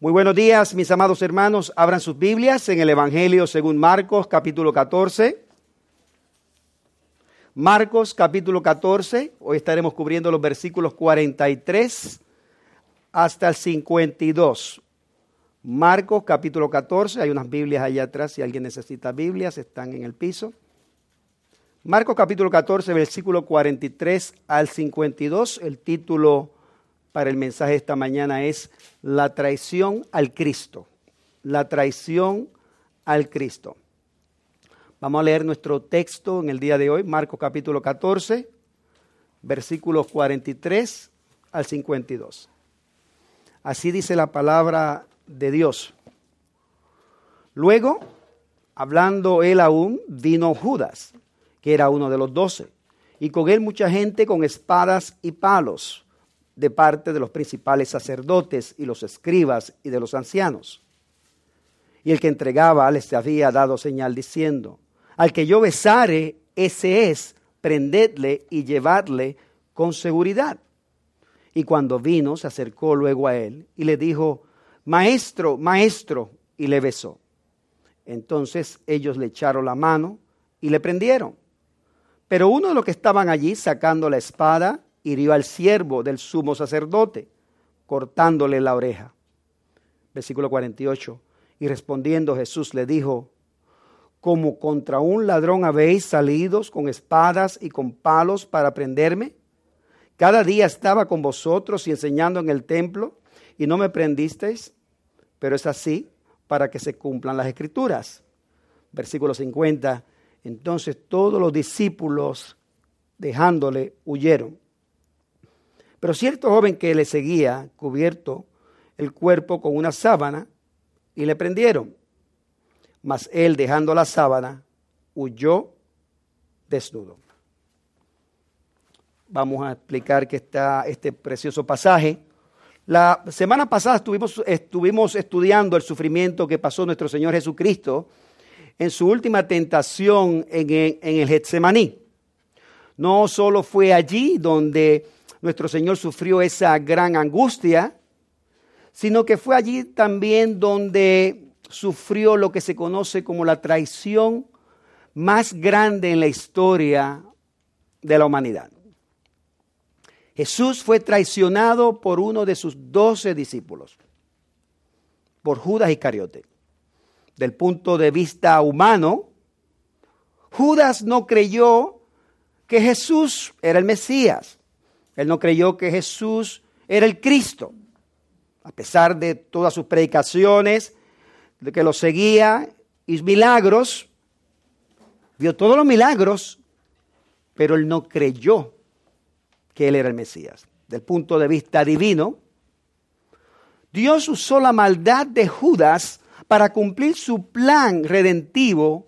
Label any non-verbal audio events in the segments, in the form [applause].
Muy buenos días, mis amados hermanos. Abran sus Biblias en el Evangelio según Marcos, capítulo 14. Marcos, capítulo 14. Hoy estaremos cubriendo los versículos 43 hasta el 52. Marcos, capítulo 14. Hay unas Biblias allá atrás. Si alguien necesita Biblias, están en el piso. Marcos, capítulo 14, versículo 43 al 52. El título para el mensaje de esta mañana es la traición al Cristo. La traición al Cristo. Vamos a leer nuestro texto en el día de hoy, Marcos capítulo 14, versículos 43 al 52. Así dice la palabra de Dios. Luego, hablando él aún, vino Judas, que era uno de los doce, y con él mucha gente con espadas y palos de parte de los principales sacerdotes y los escribas y de los ancianos. Y el que entregaba les había dado señal diciendo, al que yo besare, ese es, prendedle y llevadle con seguridad. Y cuando vino, se acercó luego a él y le dijo, Maestro, maestro, y le besó. Entonces ellos le echaron la mano y le prendieron. Pero uno de los que estaban allí, sacando la espada, hirió al siervo del sumo sacerdote, cortándole la oreja. Versículo 48. Y respondiendo Jesús le dijo, como contra un ladrón habéis salidos con espadas y con palos para prenderme. Cada día estaba con vosotros y enseñando en el templo y no me prendisteis, pero es así para que se cumplan las escrituras. Versículo 50. Entonces todos los discípulos, dejándole, huyeron. Pero cierto joven que le seguía, cubierto el cuerpo con una sábana, y le prendieron. Mas él, dejando la sábana, huyó desnudo. Vamos a explicar que está este precioso pasaje. La semana pasada estuvimos, estuvimos estudiando el sufrimiento que pasó nuestro Señor Jesucristo en su última tentación en, en el Getsemaní. No solo fue allí donde nuestro Señor sufrió esa gran angustia, sino que fue allí también donde sufrió lo que se conoce como la traición más grande en la historia de la humanidad. Jesús fue traicionado por uno de sus doce discípulos, por Judas Iscariote. Del punto de vista humano, Judas no creyó que Jesús era el Mesías. Él no creyó que Jesús era el Cristo. A pesar de todas sus predicaciones, de que lo seguía y milagros, vio todos los milagros, pero él no creyó que él era el Mesías. Del punto de vista divino, Dios usó la maldad de Judas para cumplir su plan redentivo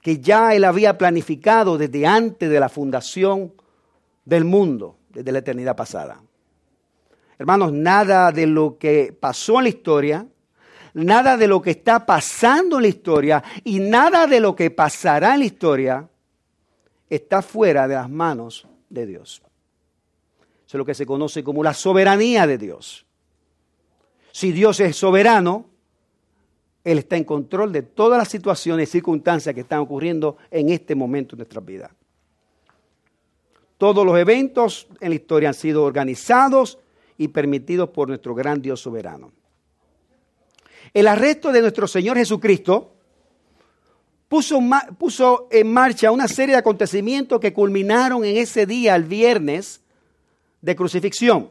que ya él había planificado desde antes de la fundación del mundo desde la eternidad pasada. Hermanos, nada de lo que pasó en la historia, nada de lo que está pasando en la historia y nada de lo que pasará en la historia está fuera de las manos de Dios. Eso es lo que se conoce como la soberanía de Dios. Si Dios es soberano, Él está en control de todas las situaciones y circunstancias que están ocurriendo en este momento en nuestra vida. Todos los eventos en la historia han sido organizados y permitidos por nuestro gran Dios soberano. El arresto de nuestro Señor Jesucristo puso, en marcha una serie de acontecimientos que culminaron en ese día, el viernes, de crucifixión.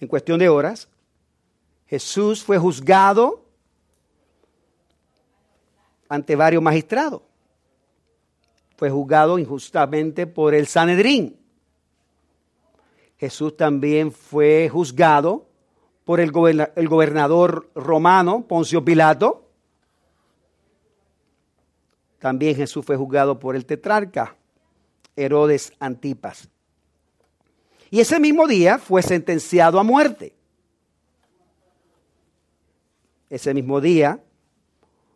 En cuestión de horas, Jesús fue juzgado ante varios magistrados fue juzgado injustamente por el Sanedrín. Jesús también fue juzgado por el, gobernador romano, Poncio Pilato. También Jesús fue juzgado por el tetrarca, Herodes Antipas. Y ese mismo día fue sentenciado a muerte. Ese mismo día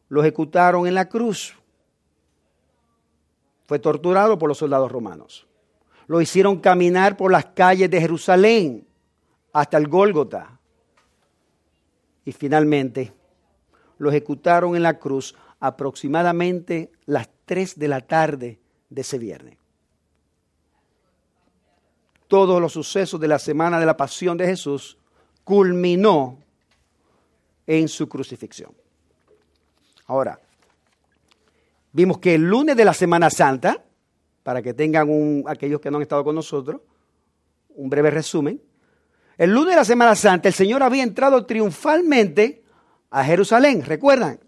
lo ejecutaron en la cruz. Fue torturado por los soldados romanos. Lo hicieron caminar por las calles de Jerusalén hasta el Gólgota, y finalmente lo ejecutaron en la cruz aproximadamente las 3 de la tarde de ese viernes. Todos los sucesos de la semana de la pasión de Jesús culminó en su crucifixión. Ahora, vimos que el lunes de la Semana Santa, para que tengan aquellos que no han estado con nosotros, un breve resumen, el lunes de la Semana Santa el Señor había entrado triunfalmente a Jerusalén, ¿recuerdan?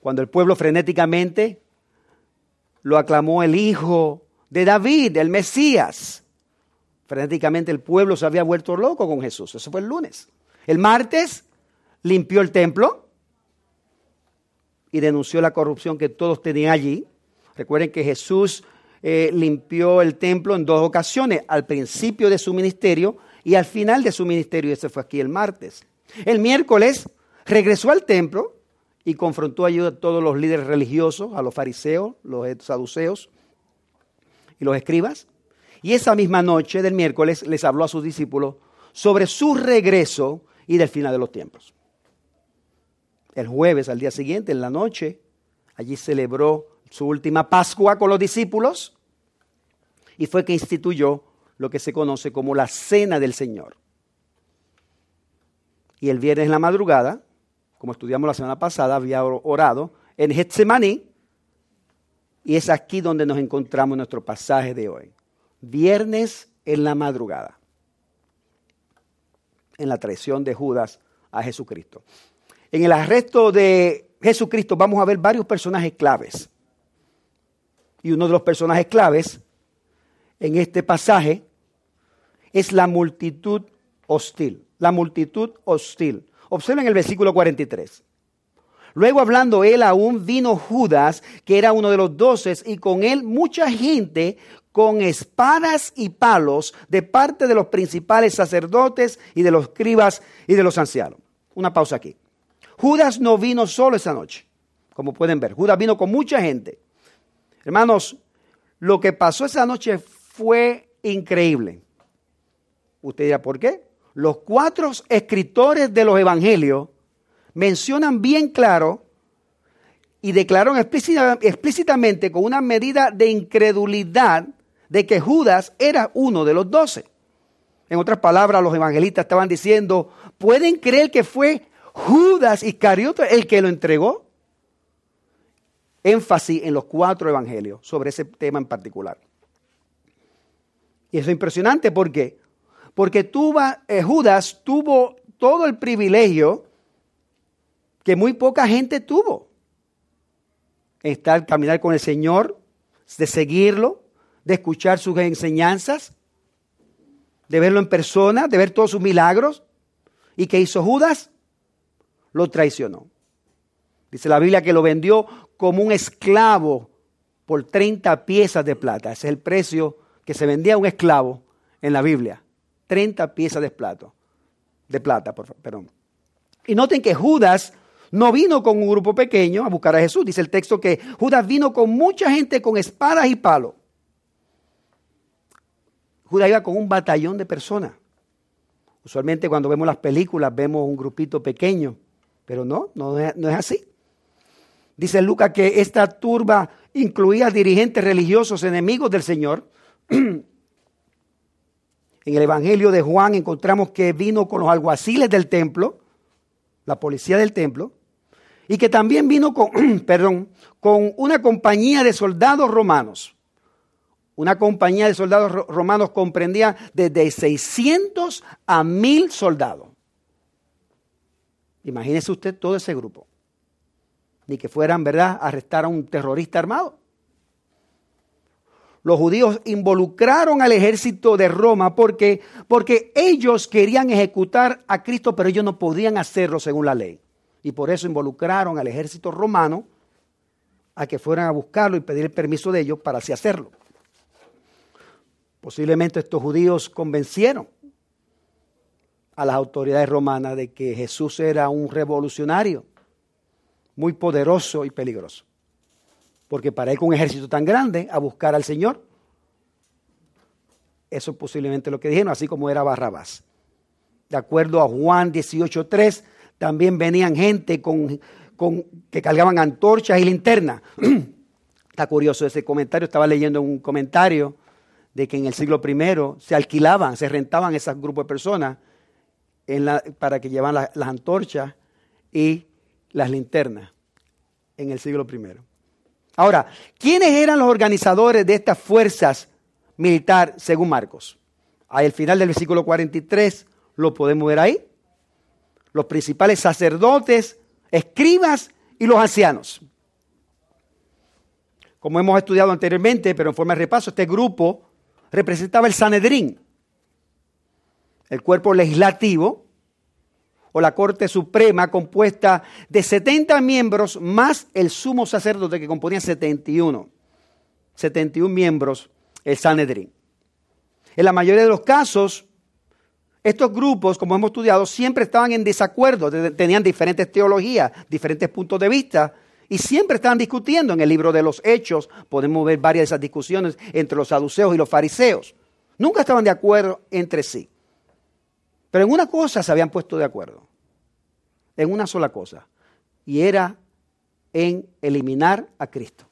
Cuando el pueblo frenéticamente lo aclamó el Hijo de David, el Mesías. Frenéticamente el pueblo se había vuelto loco con Jesús. Eso fue el lunes. El martes limpió el templo y denunció la corrupción que todos tenían allí. Recuerden que Jesús eh, limpió el templo en dos ocasiones, al principio de su ministerio y al final de su ministerio. Ese fue aquí el martes. El miércoles regresó al templo y confrontó allí a todos los líderes religiosos, a los fariseos, los saduceos y los escribas. Y esa misma noche del miércoles les habló a sus discípulos sobre su regreso y del final de los tiempos. El jueves, al día siguiente, en la noche, allí celebró su última Pascua con los discípulos y fue que instituyó lo que se conoce como la Cena del Señor. Y el viernes en la madrugada, como estudiamos la semana pasada, había orado en Getsemaní. Y es aquí donde nos encontramos en nuestro pasaje de hoy. Viernes en la madrugada. En la traición de Judas a Jesucristo. En el arresto de Jesucristo vamos a ver varios personajes claves. Y uno de los personajes claves en este pasaje es la multitud hostil. La multitud hostil. Observen el versículo 43. Luego hablando él aún vino Judas, que era uno de los doces, y con él mucha gente con espadas y palos de parte de los principales sacerdotes y de los escribas y de los ancianos. Una pausa aquí. Judas no vino solo esa noche, como pueden ver. Judas vino con mucha gente. Hermanos, lo que pasó esa noche fue increíble. Usted dirá, ¿por qué? los cuatro escritores de los evangelios mencionan bien claro y declararon explícitamente con una medida de incredulidad de que Judas era uno de los doce. En otras palabras, los evangelistas estaban diciendo, ¿pueden creer que fue Judas Iscariote el que lo entregó? Énfasis en los cuatro evangelios sobre ese tema en particular. Y eso es impresionante porque porque eh, Judas tuvo todo el privilegio que muy poca gente tuvo. Estar, caminar con el Señor, de seguirlo, de escuchar sus enseñanzas, de verlo en persona, de ver todos sus milagros. ¿Y qué hizo Judas? Lo traicionó. Dice la Biblia que lo vendió como un esclavo por 30 piezas de plata. Ese es el precio que se vendía a un esclavo en la Biblia. 30 piezas de plata. De plata, por, perdón. Y noten que Judas no vino con un grupo pequeño a buscar a Jesús. Dice el texto que Judas vino con mucha gente con espadas y palos. Judas iba con un batallón de personas. Usualmente cuando vemos las películas vemos un grupito pequeño, pero no, no es, así. Dice Lucas que esta turba incluía dirigentes religiosos enemigos del Señor [clears throat] En el Evangelio de Juan encontramos que vino con los alguaciles del templo, la policía del templo, y que también vino con, [clears throat] perdón, con una compañía de soldados romanos. Una compañía de soldados romanos comprendía desde 600 a 1000 soldados. Imagínese usted todo ese grupo. Ni que fueran, ¿verdad?, a arrestar a un terrorista armado los judíos involucraron al ejército de Roma porque, porque ellos querían ejecutar a Cristo, pero ellos no podían hacerlo según la ley. Y por eso involucraron al ejército romano a que fueran a buscarlo y pedir el permiso de ellos para así hacerlo. Posiblemente estos judíos convencieron a las autoridades romanas de que Jesús era un revolucionario muy poderoso y peligroso. Porque para ir con un ejército tan grande a buscar al Señor, eso es posiblemente lo que dijeron, así como era Barrabás. De acuerdo a Juan 18.3, También venían gente con, que cargaban antorchas y linternas. [clears throat] Está curioso ese comentario, estaba leyendo un comentario de que en el siglo I se alquilaban, se rentaban esos grupos de personas para que llevaran las antorchas y las linternas en el siglo I. Ahora, ¿quiénes eran los organizadores de estas fuerzas militares según Marcos? Al final del versículo 43 lo podemos ver ahí. Los principales sacerdotes, escribas y los ancianos. Como hemos estudiado anteriormente, pero en forma de repaso, este grupo representaba el Sanedrín, el cuerpo legislativo o la Corte Suprema compuesta de 70 miembros más el sumo sacerdote que componía 71. 71 miembros, el Sanedrín. En la mayoría de los casos, estos grupos, como hemos estudiado, siempre estaban en desacuerdo, tenían diferentes teologías, diferentes puntos de vista, y siempre estaban discutiendo. En el libro de los Hechos podemos ver varias de esas discusiones entre los saduceos y los fariseos. Nunca estaban de acuerdo entre sí. Pero en una cosa se habían puesto de acuerdo, en una sola cosa, y era en eliminar a Cristo.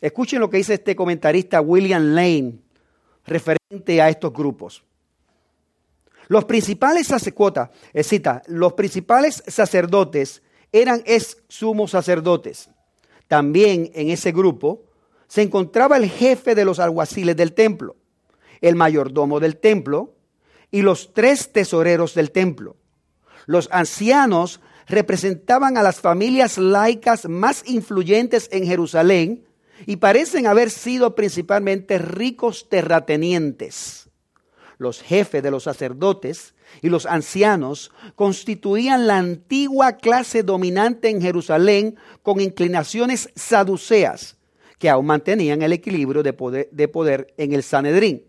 Escuchen lo que dice este comentarista William Lane referente a estos grupos. Los principales sacerdotes, cita, los principales sacerdotes eran ex sumos sacerdotes. También en ese grupo se encontraba el jefe de los alguaciles del templo, el mayordomo del templo, y los tres tesoreros del templo. Los ancianos representaban a las familias laicas más influyentes en Jerusalén y parecen haber sido principalmente ricos terratenientes. Los jefes de los sacerdotes y los ancianos constituían la antigua clase dominante en Jerusalén con inclinaciones saduceas que aún mantenían el equilibrio de poder, de poder en el Sanedrín.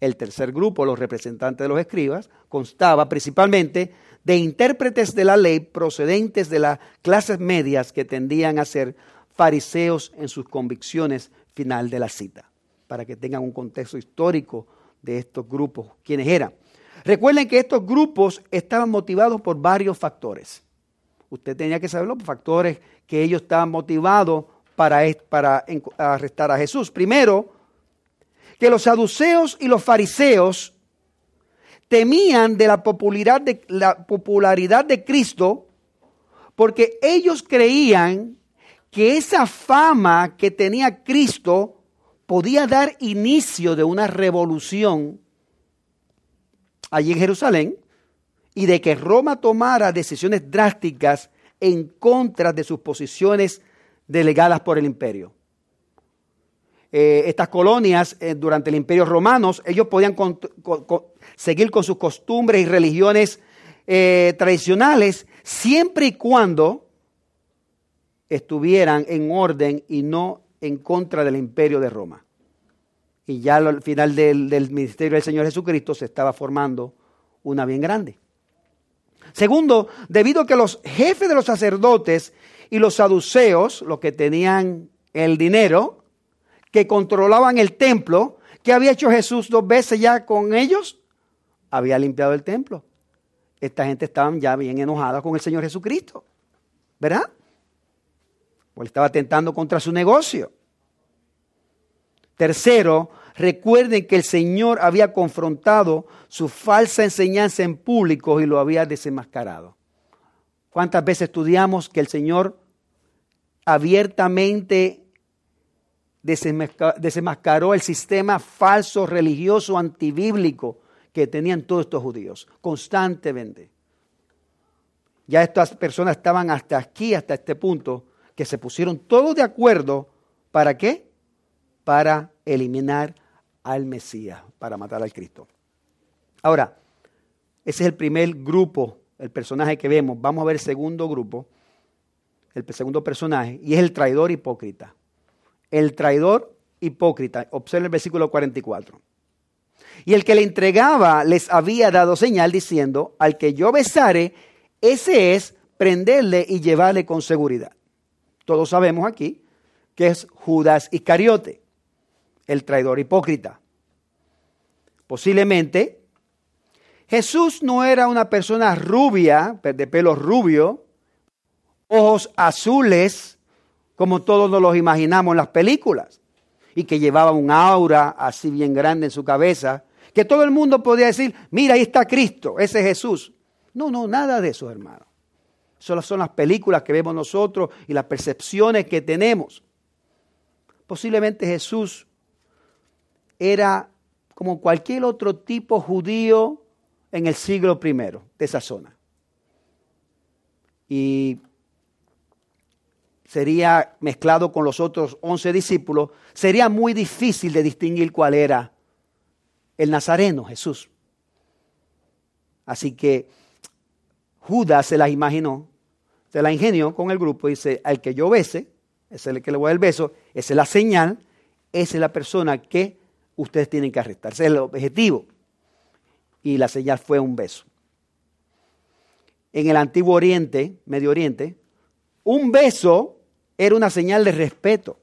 El tercer grupo, los representantes de los escribas, constaba principalmente de intérpretes de la ley procedentes de las clases medias que tendían a ser fariseos en sus convicciones final de la cita, para que tengan un contexto histórico de estos grupos, quienes eran. Recuerden que estos grupos estaban motivados por varios factores. Usted tenía que saber los factores que ellos estaban motivados para arrestar a Jesús. Primero, que los saduceos y los fariseos temían de la popularidad de, la popularidad de Cristo porque ellos creían que esa fama que tenía Cristo podía dar inicio de una revolución allí en Jerusalén y de que Roma tomara decisiones drásticas en contra de sus posiciones delegadas por el imperio. Eh, estas colonias eh, durante el imperio romano, ellos podían seguir con sus costumbres y religiones eh, tradicionales siempre y cuando estuvieran en orden y no en contra del imperio de Roma. Y ya al final del, del ministerio del Señor Jesucristo se estaba formando una bien grande. Segundo, debido a que los jefes de los sacerdotes y los saduceos, los que tenían el dinero, que controlaban el templo, ¿qué había hecho Jesús dos veces ya con ellos? Había limpiado el templo. Esta gente estaba ya bien enojada con el Señor Jesucristo. ¿Verdad? Pues estaba tentando contra su negocio. Tercero, recuerden que el Señor había confrontado su falsa enseñanza en público y lo había desenmascarado. ¿Cuántas veces estudiamos que el Señor abiertamente desenmascaró el sistema falso religioso antibíblico que tenían todos estos judíos constantemente? Ya estas personas estaban hasta aquí, hasta este punto, que se pusieron todos de acuerdo. ¿Para qué? Para eliminar al Mesías, para matar al Cristo. Ahora, ese es el primer grupo, el personaje que vemos. Vamos a ver el segundo grupo, el segundo personaje, y es el traidor hipócrita. El traidor hipócrita. Observa el versículo 44. Y el que le entregaba les había dado señal diciendo, al que yo besare, ese es prenderle y llevarle con seguridad todos sabemos aquí, que es Judas Iscariote, el traidor hipócrita. Posiblemente Jesús no era una persona rubia, de pelo rubio, ojos azules, como todos nos los imaginamos en las películas, y que llevaba un aura así bien grande en su cabeza, que todo el mundo podía decir, mira, ahí está Cristo, ese es Jesús. No, no, nada de eso, hermano. Solo son las películas que vemos nosotros y las percepciones que tenemos. Posiblemente Jesús era como cualquier otro tipo judío en el siglo I de esa zona. Y sería mezclado con los otros once discípulos, sería muy difícil de distinguir cuál era el nazareno, Jesús. Así que Judas se las imaginó, se la ingenió con el grupo y dice, al que yo bese, es el que le voy a dar el beso, esa es la señal, esa es la persona que ustedes tienen que arrestar, ese es el objetivo. Y la señal fue un beso. En el antiguo Oriente, Medio Oriente, un beso era una señal de respeto,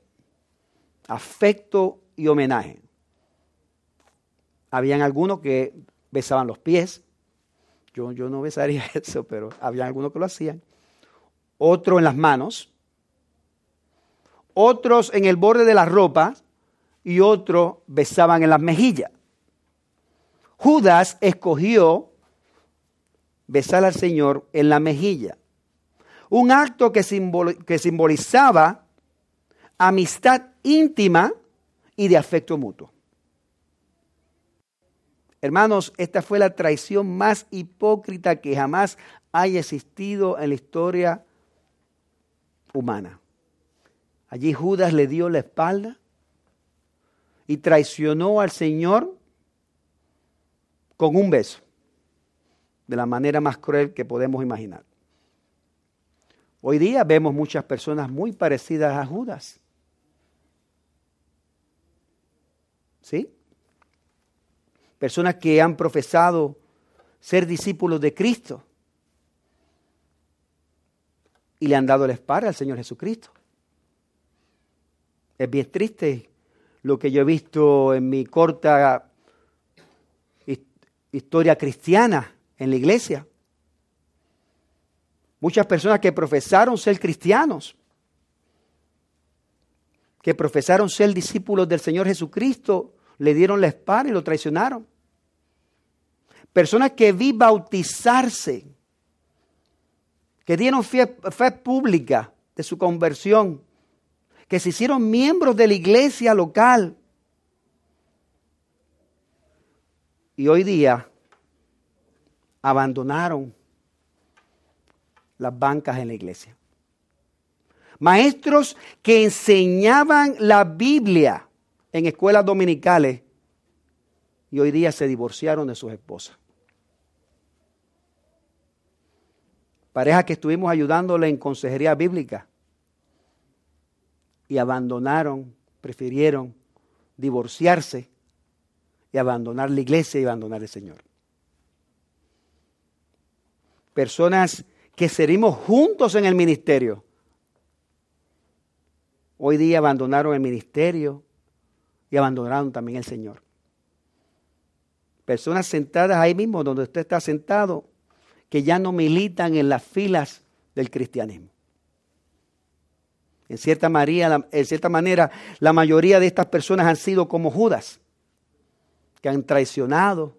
afecto y homenaje. Habían algunos que besaban los pies. Yo, yo no besaría [laughs] eso, pero había algunos que lo hacían. Otro en las manos. Otros en el borde de la ropa y otros besaban en las mejillas. Judas escogió besar al Señor en la mejilla. Un acto que, simbolizaba amistad íntima y de afecto mutuo. Hermanos, esta fue la traición más hipócrita que jamás haya existido en la historia humana. Allí Judas le dio la espalda y traicionó al Señor con un beso, de la manera más cruel que podemos imaginar. Hoy día vemos muchas personas muy parecidas a Judas. ¿Sí? personas que han profesado ser discípulos de Cristo y le han dado la espalda al Señor Jesucristo. Es bien triste lo que yo he visto en mi corta historia cristiana en la iglesia. Muchas personas que profesaron ser cristianos, que profesaron ser discípulos del Señor Jesucristo, le dieron la espalda y lo traicionaron personas que vi bautizarse, que dieron fe, pública de su conversión, que se hicieron miembros de la iglesia local. Y hoy día abandonaron las bancas en la iglesia. Maestros que enseñaban la Biblia en escuelas dominicales y hoy día se divorciaron de sus esposas. parejas que estuvimos ayudándole en consejería bíblica y abandonaron, prefirieron divorciarse y abandonar la iglesia y abandonar el Señor. Personas que servimos juntos en el ministerio. Hoy día abandonaron el ministerio y abandonaron también el Señor. Personas sentadas ahí mismo donde usted está sentado que ya no militan en las filas del cristianismo. En cierta, en cierta manera, la mayoría de estas personas han sido como Judas, que han traicionado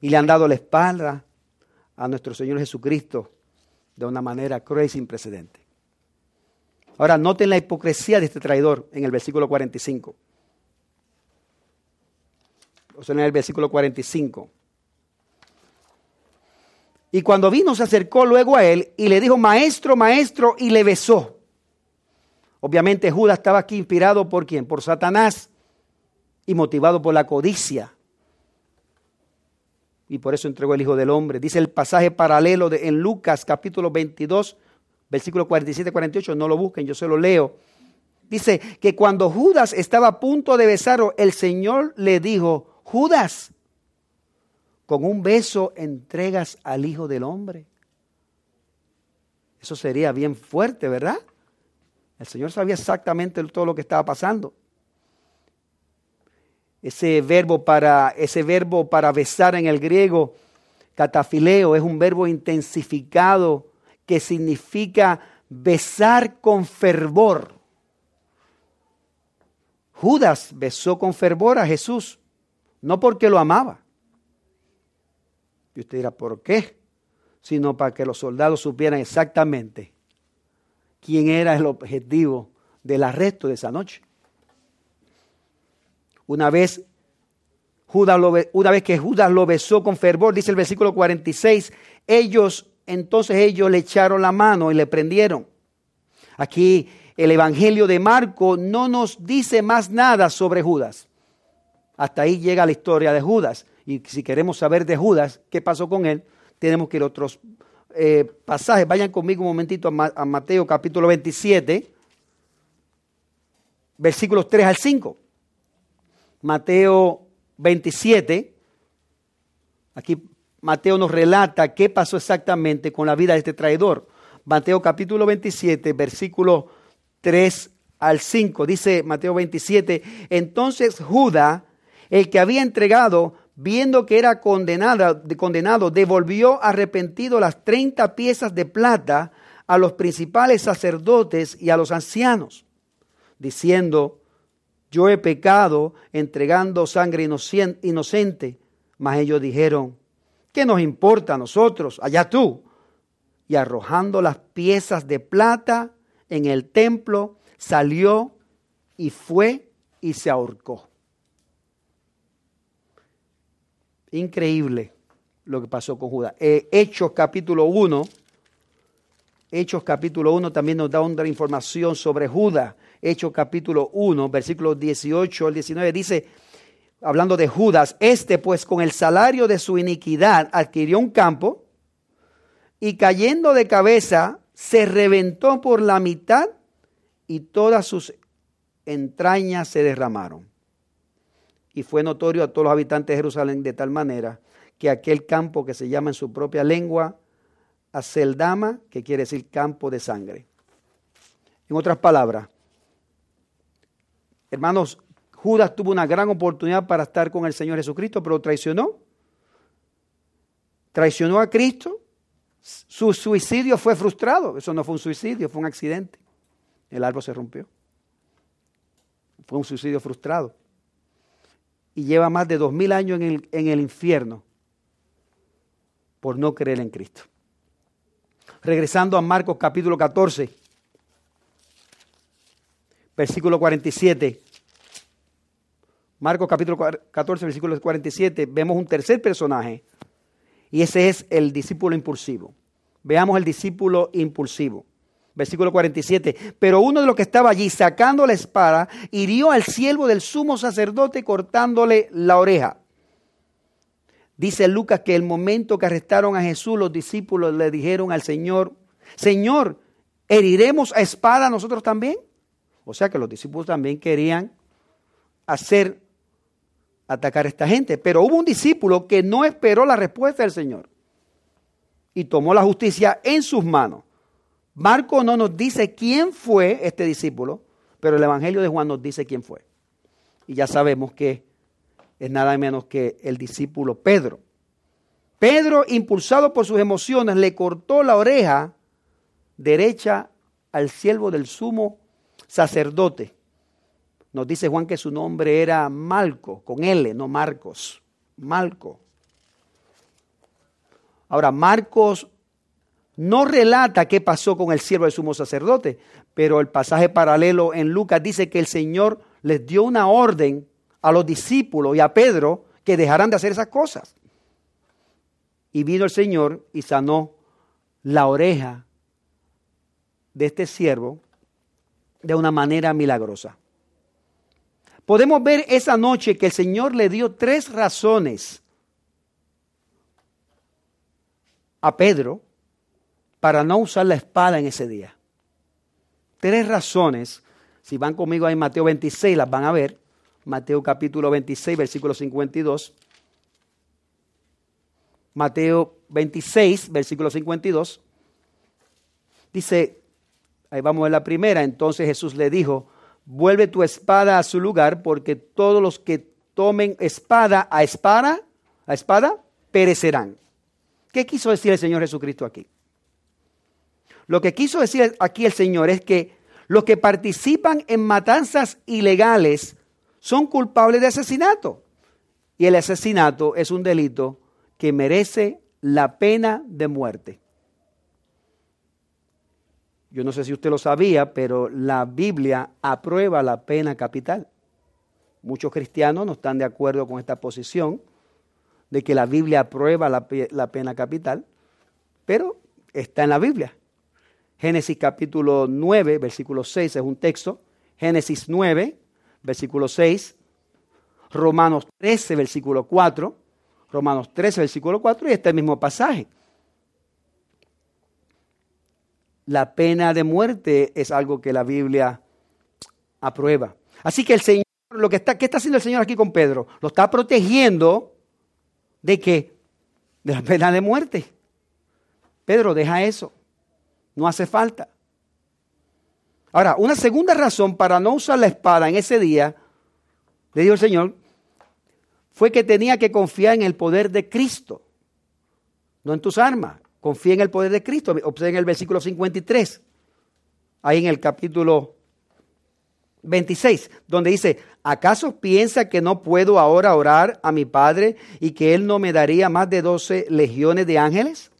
y le han dado la espalda a nuestro Señor Jesucristo de una manera cruel y sin precedente. Ahora, noten la hipocresía de este traidor en el versículo 45. O sea, en el versículo 45. Y cuando vino se acercó luego a él y le dijo, maestro, maestro, y le besó. Obviamente Judas estaba aquí inspirado por quién? Por Satanás y motivado por la codicia. Y por eso entregó el Hijo del Hombre. Dice el pasaje paralelo de, en Lucas capítulo 22, versículo 47-48, no lo busquen, yo se lo leo. Dice que cuando Judas estaba a punto de besarlo, el Señor le dijo, Judas, con un beso entregas al Hijo del Hombre. Eso sería bien fuerte, ¿verdad? El Señor sabía exactamente todo lo que estaba pasando. Ese verbo para, ese verbo para besar en el griego Catafileo es un verbo intensificado que significa besar con fervor. Judas besó con fervor a Jesús, no porque lo amaba. Y usted dirá, ¿por qué? Sino para que los soldados supieran exactamente quién era el objetivo del arresto de esa noche. Una vez, Judas lo, una vez que Judas lo besó con fervor, dice el versículo 46, ellos, entonces ellos le echaron la mano y le prendieron. Aquí el Evangelio de Marco no nos dice más nada sobre Judas. Hasta ahí llega la historia de Judas. Y si queremos saber de Judas, qué pasó con él, tenemos que ir a otros eh, pasajes. Vayan conmigo un momentito a, Mateo capítulo 27, versículos 3 al 5. Mateo 27, aquí Mateo nos relata qué pasó exactamente con la vida de este traidor. Mateo capítulo 27, versículo 3 al 5. Dice Mateo 27, entonces Judá, el que había entregado, viendo que era condenada, condenado, devolvió arrepentido las 30 piezas de plata a los principales sacerdotes y a los ancianos, diciendo, yo he pecado entregando sangre inocente. Mas ellos dijeron, ¿qué nos importa a nosotros? Allá tú. Y arrojando las piezas de plata, en el templo, salió y fue y se ahorcó. Increíble lo que pasó con Judas. Eh, Hechos capítulo 1, Hechos capítulo 1 también nos da otra información sobre Judas. Hechos capítulo 1, versículos 18 al 19 dice, hablando de Judas, este pues con el salario de su iniquidad adquirió un campo y cayendo de cabeza se reventó por la mitad y todas sus entrañas se derramaron. Y fue notorio a todos los habitantes de Jerusalén de tal manera que aquel campo que se llama en su propia lengua Aceldama, que quiere decir campo de sangre. En otras palabras, hermanos, Judas tuvo una gran oportunidad para estar con el Señor Jesucristo, pero traicionó. Traicionó a Cristo su suicidio fue frustrado. Eso no fue un suicidio, fue un accidente. El árbol se rompió. Fue un suicidio frustrado. Y lleva más de dos mil años en el, en el infierno por no creer en Cristo. Regresando a Marcos capítulo 14, versículo 47. Marcos capítulo 14, versículo 47, vemos un tercer personaje y ese es el discípulo impulsivo. Veamos el discípulo impulsivo. Versículo 47. Pero uno de los que estaba allí sacando la espada hirió al siervo del sumo sacerdote cortándole la oreja. Dice Lucas que el momento que arrestaron a Jesús, los discípulos le dijeron al Señor, Señor, ¿heriremos a espada nosotros también? O sea que los discípulos también querían hacer atacar a esta gente. Pero hubo un discípulo que no esperó la respuesta del Señor y tomó la justicia en sus manos. Marco no nos dice quién fue este discípulo, pero el Evangelio de Juan nos dice quién fue. Y ya sabemos que es nada menos que el discípulo Pedro. Pedro, impulsado por sus emociones, le cortó la oreja derecha al siervo del sumo sacerdote. Nos dice Juan que su nombre era Malco, con L, no Marcos. Malco. Ahora, Marcos no relata qué pasó con el siervo del sumo sacerdote, pero el pasaje paralelo en Lucas dice que el Señor les dio una orden a los discípulos y a Pedro que dejaran de hacer esas cosas. Y vino el Señor y sanó la oreja de este siervo de una manera milagrosa. Podemos ver esa noche que el Señor le dio tres razones a Pedro para no usar la espada en ese día. Tres razones. Si van conmigo ahí en Mateo 26, las van a ver. Mateo capítulo 26, versículo 52. Mateo 26, versículo 52. Dice, ahí vamos a la primera. Entonces Jesús le dijo, vuelve tu espada a su lugar, porque todos los que tomen espada a espada, a espada, perecerán. ¿Qué quiso decir el Señor Jesucristo aquí? Lo que quiso decir aquí el Señor es que los que participan en matanzas ilegales son culpables de asesinato. Y el asesinato es un delito que merece la pena de muerte. Yo no sé si usted lo sabía, pero la Biblia aprueba la pena capital. Muchos cristianos no están de acuerdo con esta posición de que la Biblia aprueba la, pena capital, pero está en la Biblia. Génesis capítulo 9, versículo 6 es un texto. Génesis 9, versículo 6. Romanos 13, versículo 4. Romanos 13, versículo 4 y este mismo pasaje. La pena de muerte es algo que la Biblia aprueba. Así que el Señor, lo que está, ¿qué está haciendo el Señor aquí con Pedro? Lo está protegiendo de que de la pena de muerte. Pedro, deja eso. No hace falta. Ahora, una segunda razón para no usar la espada en ese día, le dijo el Señor, fue que tenía que confiar en el poder de Cristo, no en tus armas. Confía en el poder de Cristo. Observen el versículo 53, ahí en el capítulo 26, donde dice, ¿acaso piensa que no puedo ahora orar a mi Padre y que Él no me daría más de 12 legiones de ángeles?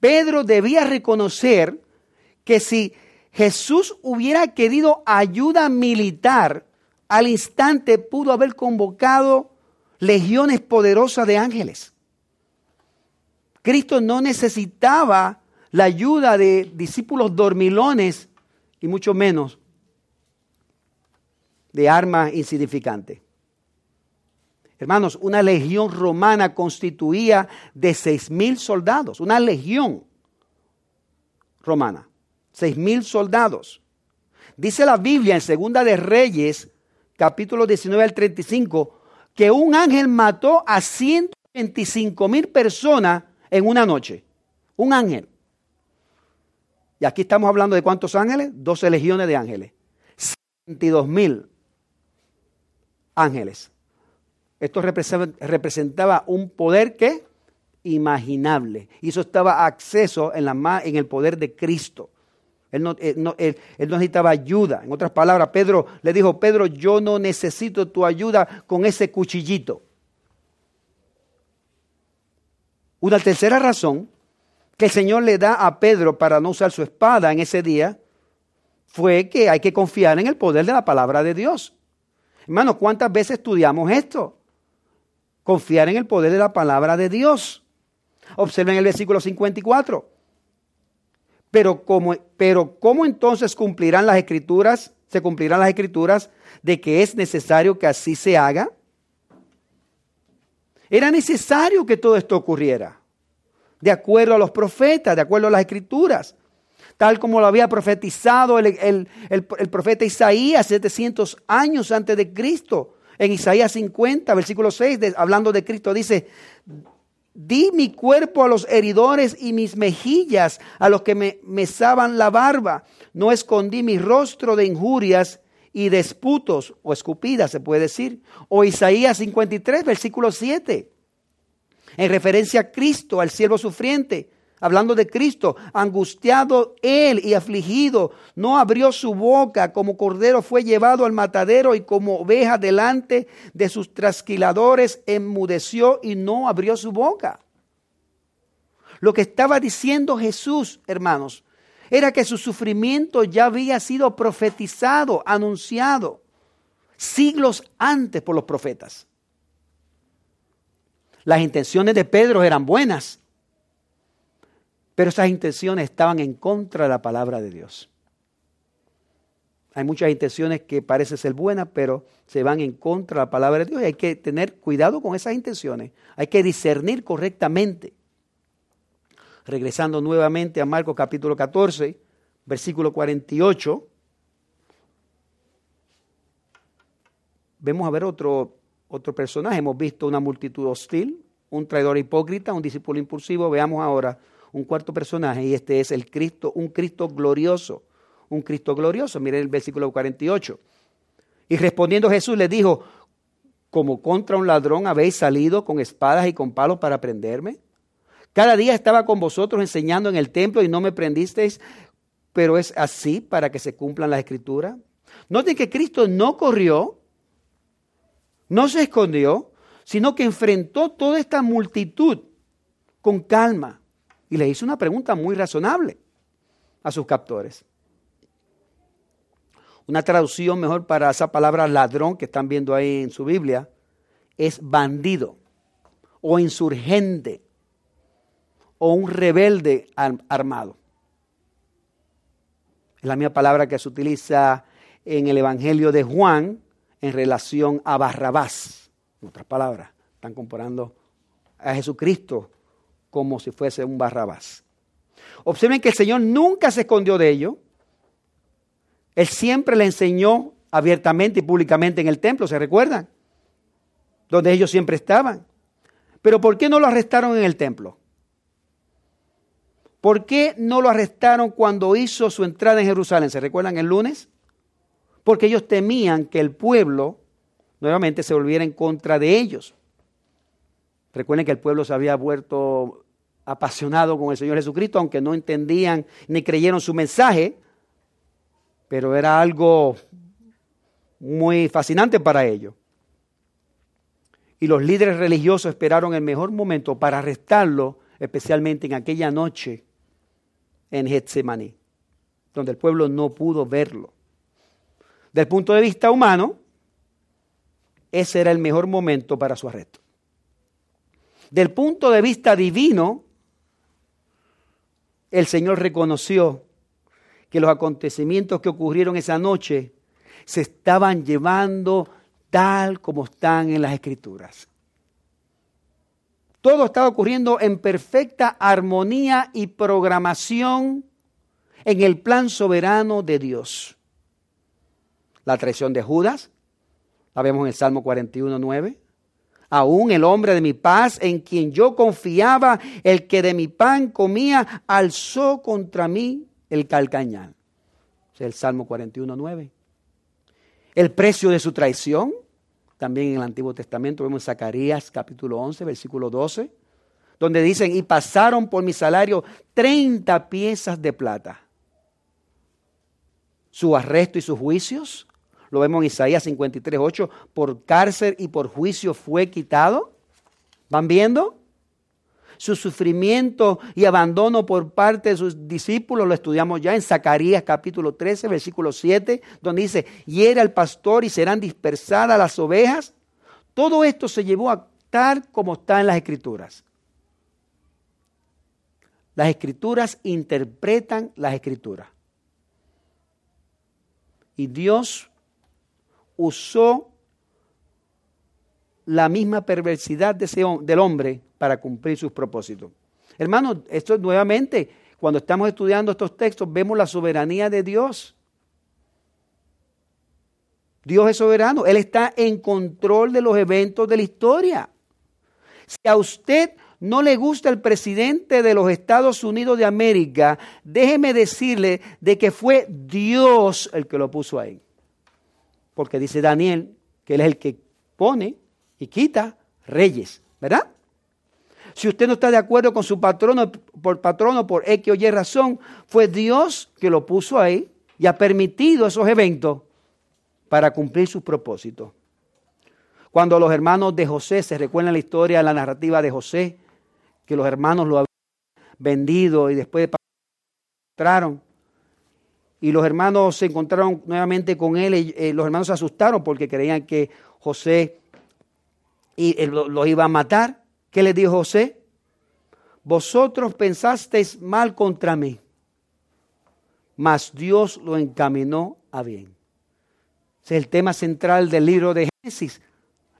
Pedro debía reconocer que si Jesús hubiera querido ayuda militar, al instante pudo haber convocado legiones poderosas de ángeles. Cristo no necesitaba la ayuda de discípulos dormilones y mucho menos de armas insignificantes. Hermanos, una legión romana constituía de seis mil soldados, una legión romana, seis mil soldados. Dice la Biblia en Segunda de Reyes, capítulo 19 al 35, que un ángel mató a 125 mil personas en una noche. Un ángel. Y aquí estamos hablando de cuántos ángeles? 12 legiones de ángeles. 72 mil ángeles. Esto representaba un poder que imaginable. Y eso estaba acceso en, el poder de Cristo. Él no, necesitaba ayuda. En otras palabras, Pedro le dijo, Pedro, yo no necesito tu ayuda con ese cuchillito. Una tercera razón que el Señor le da a Pedro para no usar su espada en ese día fue que hay que confiar en el poder de la palabra de Dios. Hermano, ¿cuántas veces estudiamos esto? Confiar en el poder de la palabra de Dios. Observen el versículo 54. Pero ¿cómo, pero ¿cómo entonces cumplirán las escrituras? ¿Se cumplirán las escrituras de que es necesario que así se haga? Era necesario que todo esto ocurriera, de acuerdo a los profetas, de acuerdo a las escrituras, tal como lo había profetizado el, profeta Isaías 700 años antes de Cristo. En Isaías 50, versículo 6, hablando de Cristo, dice, Di mi cuerpo a los heridores y mis mejillas a los que me mesaban la barba. No escondí mi rostro de injurias y disputos o escupidas, se puede decir. O Isaías 53, versículo 7. En referencia a Cristo, al siervo sufriente hablando de Cristo, angustiado él y afligido, no abrió su boca, como cordero fue llevado al matadero y como oveja delante de sus trasquiladores enmudeció y no abrió su boca. Lo que estaba diciendo Jesús, hermanos, era que su sufrimiento ya había sido profetizado, anunciado, siglos antes por los profetas. Las intenciones de Pedro eran buenas, pero esas intenciones estaban en contra de la palabra de Dios. Hay muchas intenciones que parecen ser buenas, pero se van en contra de la palabra de Dios y hay que tener cuidado con esas intenciones. Hay que discernir correctamente. Regresando nuevamente a Marcos capítulo 14, versículo 48, vemos a ver otro, otro personaje. Hemos visto una multitud hostil, un traidor hipócrita, un discípulo impulsivo. Veamos ahora un cuarto personaje y este es el Cristo, un Cristo glorioso, un Cristo glorioso. Miren el versículo 48. Y respondiendo Jesús le dijo, como contra un ladrón habéis salido con espadas y con palos para prenderme? Cada día estaba con vosotros enseñando en el templo y no me prendisteis, pero es así para que se cumplan las escrituras. Noten que Cristo no corrió, no se escondió, sino que enfrentó toda esta multitud con calma y le hizo una pregunta muy razonable a sus captores. Una traducción mejor para esa palabra ladrón que están viendo ahí en su Biblia es bandido o insurgente o un rebelde armado. Es la misma palabra que se utiliza en el Evangelio de Juan en relación a Barrabás. En otras palabras, están comparando a Jesucristo como si fuese un Barrabás. Observen que el Señor nunca se escondió de ello. Él siempre le enseñó abiertamente y públicamente en el templo, ¿se recuerdan? Donde ellos siempre estaban. Pero ¿por qué no lo arrestaron en el templo? ¿Por qué no lo arrestaron cuando hizo su entrada en Jerusalén? ¿Se recuerdan el lunes? Porque ellos temían que el pueblo nuevamente se volviera en contra de ellos. Recuerden que el pueblo se había vuelto apasionado con el Señor Jesucristo, aunque no entendían ni creyeron su mensaje, pero era algo muy fascinante para ellos. Y los líderes religiosos esperaron el mejor momento para arrestarlo, especialmente en aquella noche en Getsemaní, donde el pueblo no pudo verlo. Del punto de vista humano, ese era el mejor momento para su arresto. Del punto de vista divino, el Señor reconoció que los acontecimientos que ocurrieron esa noche se estaban llevando tal como están en las escrituras. Todo estaba ocurriendo en perfecta armonía y programación en el plan soberano de Dios. La traición de Judas, la vemos en el Salmo 41, 9. Aún el hombre de mi paz, en quien yo confiaba, el que de mi pan comía, alzó contra mí el calcañal. Es el Salmo 41, 9. El precio de su traición, también en el Antiguo Testamento, vemos Zacarías capítulo 11, versículo 12, donde dicen, y pasaron por mi salario 30 piezas de plata. Su arresto y sus juicios lo vemos en Isaías 53, 8, por cárcel y por juicio fue quitado. ¿Van viendo? Su sufrimiento y abandono por parte de sus discípulos lo estudiamos ya en Zacarías capítulo 13, versículo 7, donde dice, y era el pastor y serán dispersadas las ovejas. Todo esto se llevó a tal como está en las escrituras. Las escrituras interpretan las escrituras. Y Dios usó la misma perversidad de ese, del hombre para cumplir sus propósitos. Hermanos, esto nuevamente, cuando estamos estudiando estos textos, vemos la soberanía de Dios. Dios es soberano, Él está en control de los eventos de la historia. Si a usted no le gusta el presidente de los Estados Unidos de América, déjeme decirle de que fue Dios el que lo puso ahí porque dice Daniel que él es el que pone y quita reyes, ¿verdad? Si usted no está de acuerdo con su patrono por patrono por X o Y razón, fue Dios que lo puso ahí y ha permitido esos eventos para cumplir sus propósitos. Cuando los hermanos de José, se recuerda la historia, la narrativa de José, que los hermanos lo habían vendido y después entraron y los hermanos se encontraron nuevamente con él. Y, eh, los hermanos se asustaron porque creían que José eh, los iba a matar. ¿Qué le dijo José? Vosotros pensasteis mal contra mí, mas Dios lo encaminó a bien. Ese es el tema central del libro de Génesis,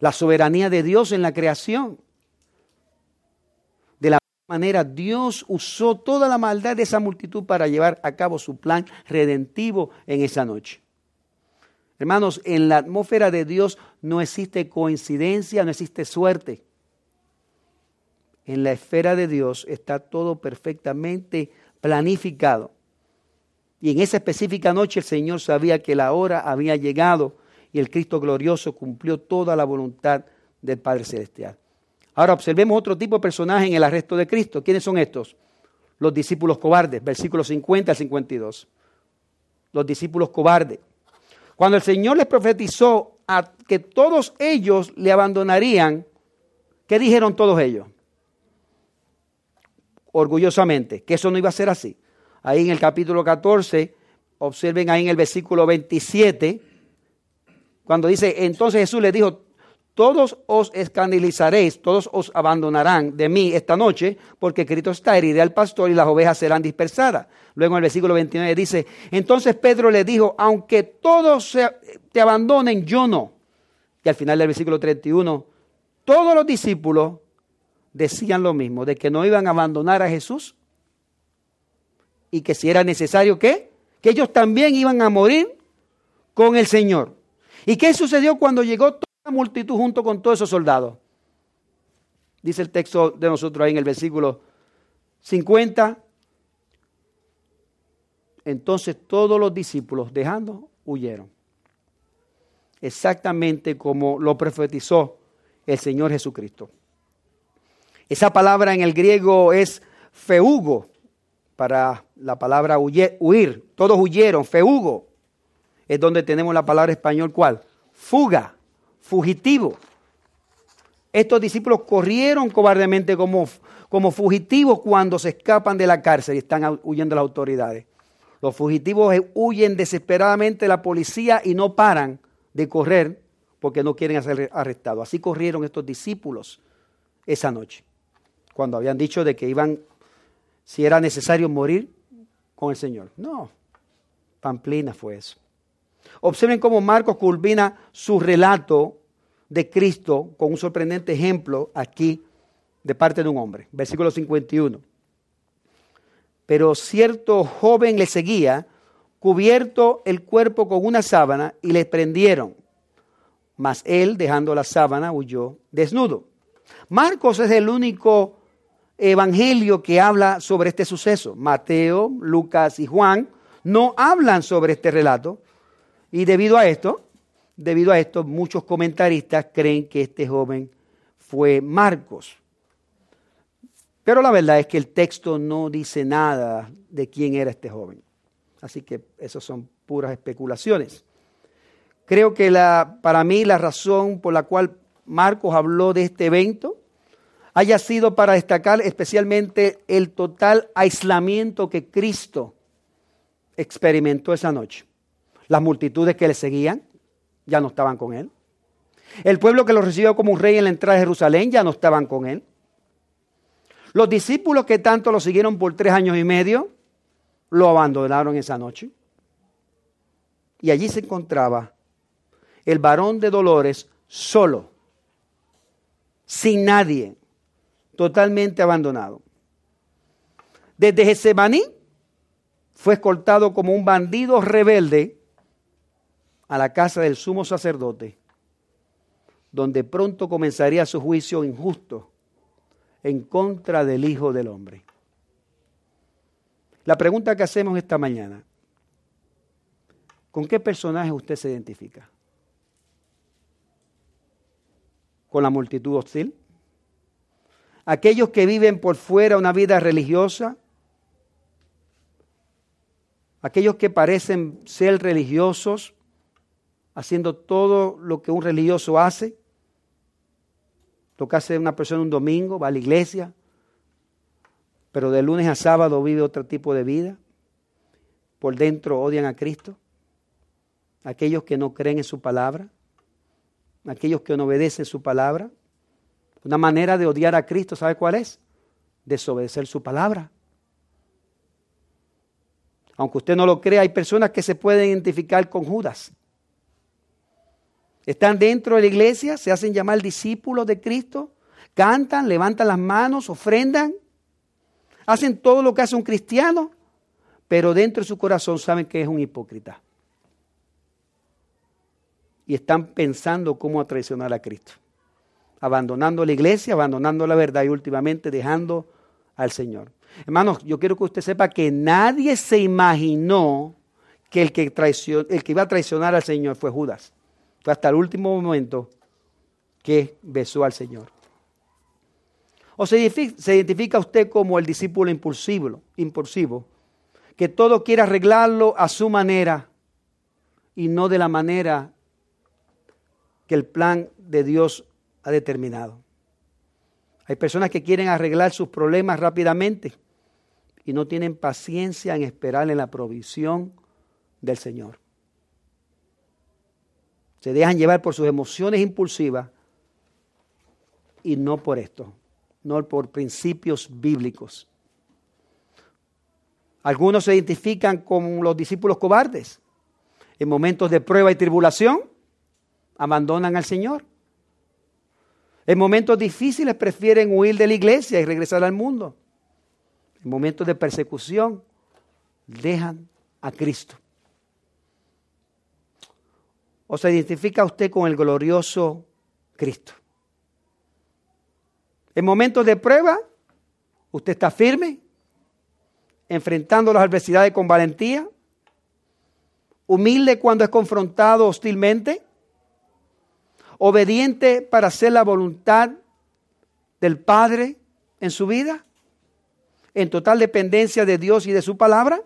la soberanía de Dios en la creación manera Dios usó toda la maldad de esa multitud para llevar a cabo su plan redentivo en esa noche. Hermanos, en la atmósfera de Dios no existe coincidencia, no existe suerte. En la esfera de Dios está todo perfectamente planificado. Y en esa específica noche el Señor sabía que la hora había llegado y el Cristo glorioso cumplió toda la voluntad del Padre Celestial. Ahora observemos otro tipo de personaje en el arresto de Cristo. ¿Quiénes son estos? Los discípulos cobardes, versículos 50 al 52. Los discípulos cobardes. Cuando el Señor les profetizó a que todos ellos le abandonarían, ¿qué dijeron todos ellos? Orgullosamente, que eso no iba a ser así. Ahí en el capítulo 14, observen ahí en el versículo 27, cuando dice, entonces Jesús le dijo, todos os escandalizaréis, todos os abandonarán de mí esta noche, porque Cristo está, heriré al pastor y las ovejas serán dispersadas. Luego en el versículo 29 dice, entonces Pedro le dijo, aunque todos te abandonen, yo no. Y al final del versículo 31, todos los discípulos decían lo mismo, de que no iban a abandonar a Jesús y que si era necesario, ¿qué? Que ellos también iban a morir con el Señor. ¿Y qué sucedió cuando llegó la multitud junto con todos esos soldados. Dice el texto de nosotros ahí en el versículo 50. Entonces todos los discípulos, dejando, huyeron. Exactamente como lo profetizó el Señor Jesucristo. Esa palabra en el griego es feugo, para la palabra huir. Todos huyeron, feugo. Es donde tenemos la palabra español, ¿cuál? Fuga fugitivo. Estos discípulos corrieron cobardemente como, como fugitivos cuando se escapan de la cárcel y están huyendo de las autoridades. Los fugitivos huyen desesperadamente de la policía y no paran de correr porque no quieren ser arrestados. Así corrieron estos discípulos esa noche, cuando habían dicho de que iban, si era necesario, morir con el Señor. No, Pamplina fue eso. Observen cómo Marcos culmina su relato de Cristo con un sorprendente ejemplo aquí de parte de un hombre. Versículo 51. Pero cierto joven le seguía, cubierto el cuerpo con una sábana, y le prendieron. Mas él, dejando la sábana, huyó desnudo. Marcos es el único evangelio que habla sobre este suceso. Mateo, Lucas y Juan no hablan sobre este relato, y debido a esto, debido a esto, muchos comentaristas creen que este joven fue Marcos. Pero la verdad es que el texto no dice nada de quién era este joven. Así que esas son puras especulaciones. Creo que la, para mí la razón por la cual Marcos habló de este evento haya sido para destacar especialmente el total aislamiento que Cristo experimentó esa noche las multitudes que le seguían ya no estaban con él. El pueblo que lo recibió como un rey en la entrada de Jerusalén ya no estaban con él. Los discípulos que tanto lo siguieron por tres años y medio lo abandonaron esa noche. Y allí se encontraba el varón de dolores solo, sin nadie, totalmente abandonado. Desde Getsemaní fue escoltado como un bandido rebelde a la casa del sumo sacerdote, donde pronto comenzaría su juicio injusto en contra del Hijo del Hombre. La pregunta que hacemos esta mañana, ¿con qué personaje usted se identifica? ¿Con la multitud hostil? ¿Aquellos que viven por fuera una vida religiosa? ¿Aquellos que parecen ser religiosos, haciendo todo lo que un religioso hace, lo que una persona un domingo, va a la iglesia, pero de lunes a sábado vive otro tipo de vida, por dentro odian a Cristo, aquellos que no creen en su palabra, aquellos que no obedecen su palabra. Una manera de odiar a Cristo, ¿sabe cuál es? Desobedecer su palabra. Aunque usted no lo crea, hay personas que se pueden identificar con Judas. Están dentro de la iglesia, se hacen llamar discípulos de Cristo, cantan, levantan las manos, ofrendan, hacen todo lo que hace un cristiano, pero dentro de su corazón saben que es un hipócrita. Y están pensando cómo traicionar a Cristo. Abandonando la iglesia, abandonando la verdad y últimamente dejando al Señor. Hermanos, yo quiero que usted sepa que nadie se imaginó que el que, el que iba a traicionar al Señor fue Judas. Fue hasta el último momento que besó al Señor. ¿O se identifica, usted como el discípulo impulsivo, impulsivo, que todo quiere arreglarlo a su manera y no de la manera que el plan de Dios ha determinado? Hay personas que quieren arreglar sus problemas rápidamente y no tienen paciencia en esperar en la provisión del Señor. Se dejan llevar por sus emociones impulsivas y no por esto, no por principios bíblicos. Algunos se identifican con los discípulos cobardes. En momentos de prueba y tribulación, abandonan al Señor. En momentos difíciles prefieren huir de la iglesia y regresar al mundo. En momentos de persecución, dejan a Cristo. ¿O se identifica usted con el glorioso Cristo? En momentos de prueba, usted está firme, enfrentando las adversidades con valentía, humilde cuando es confrontado hostilmente, obediente para hacer la voluntad del Padre en su vida, en total dependencia de Dios y de su palabra.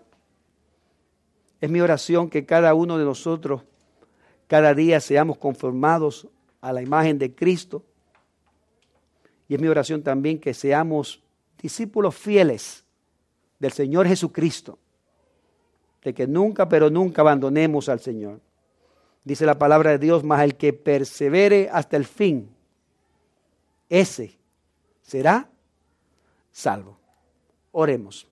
Es mi oración que cada uno de nosotros cada día seamos conformados a la imagen de Cristo y es mi oración también que seamos discípulos fieles del Señor Jesucristo, de que nunca, pero nunca abandonemos al Señor. Dice la palabra de Dios, más el que persevere hasta el fin, ese será salvo. Oremos.